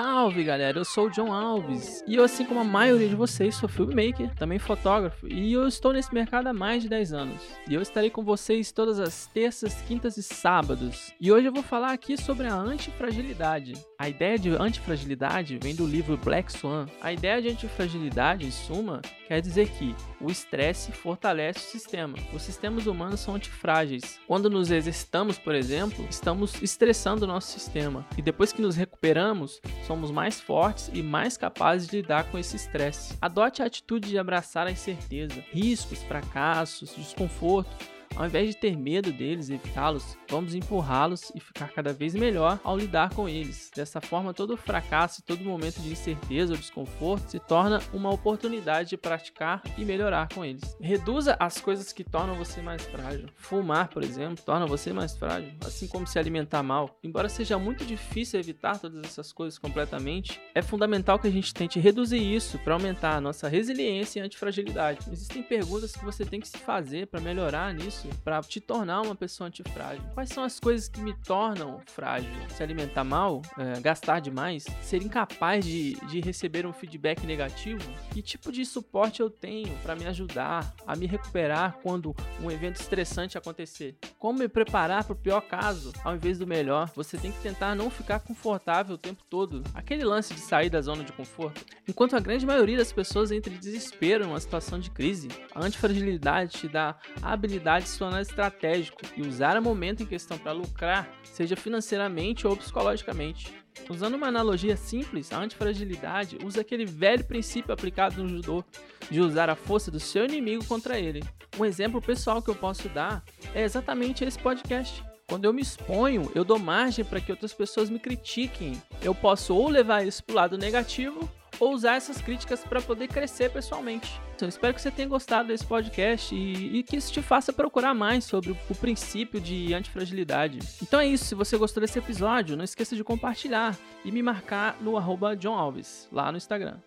Salve galera, eu sou o John Alves e eu, assim como a maioria de vocês, sou filmmaker, também fotógrafo e eu estou nesse mercado há mais de 10 anos. E eu estarei com vocês todas as terças, quintas e sábados. E hoje eu vou falar aqui sobre a antifragilidade. A ideia de antifragilidade vem do livro Black Swan. A ideia de antifragilidade, em suma, quer dizer que o estresse fortalece o sistema. Os sistemas humanos são antifrágeis. Quando nos exercitamos, por exemplo, estamos estressando o nosso sistema. E depois que nos recuperamos, somos mais fortes e mais capazes de lidar com esse estresse. Adote a atitude de abraçar a incerteza, riscos, fracassos, desconforto ao invés de ter medo deles e evitá-los, vamos empurrá-los e ficar cada vez melhor ao lidar com eles. Dessa forma, todo fracasso e todo momento de incerteza ou desconforto se torna uma oportunidade de praticar e melhorar com eles. Reduza as coisas que tornam você mais frágil. Fumar, por exemplo, torna você mais frágil, assim como se alimentar mal. Embora seja muito difícil evitar todas essas coisas completamente, é fundamental que a gente tente reduzir isso para aumentar a nossa resiliência e antifragilidade. Existem perguntas que você tem que se fazer para melhorar nisso isso para te tornar uma pessoa antifrágil? Quais são as coisas que me tornam frágil? Se alimentar mal, é, gastar demais, ser incapaz de, de receber um feedback negativo? Que tipo de suporte eu tenho para me ajudar a me recuperar quando um evento estressante acontecer? Como me preparar para o pior caso ao invés do melhor? Você tem que tentar não ficar confortável o tempo todo. Aquele lance de sair da zona de conforto. Enquanto a grande maioria das pessoas entra em desespero numa situação de crise, a antifragilidade te dá a habilidade se tornar estratégico e usar o momento em questão para lucrar, seja financeiramente ou psicologicamente. Usando uma analogia simples, a antifragilidade usa aquele velho princípio aplicado no judô de usar a força do seu inimigo contra ele. Um exemplo pessoal que eu posso dar é exatamente esse podcast. Quando eu me exponho, eu dou margem para que outras pessoas me critiquem. Eu posso ou levar isso para o lado negativo ou usar essas críticas para poder crescer pessoalmente. Então, espero que você tenha gostado desse podcast e, e, que isso te faça procurar mais sobre o, o princípio de antifragilidade. Então é isso, se você gostou desse episódio, não esqueça de compartilhar e me marcar no arroba John Alves, lá no Instagram.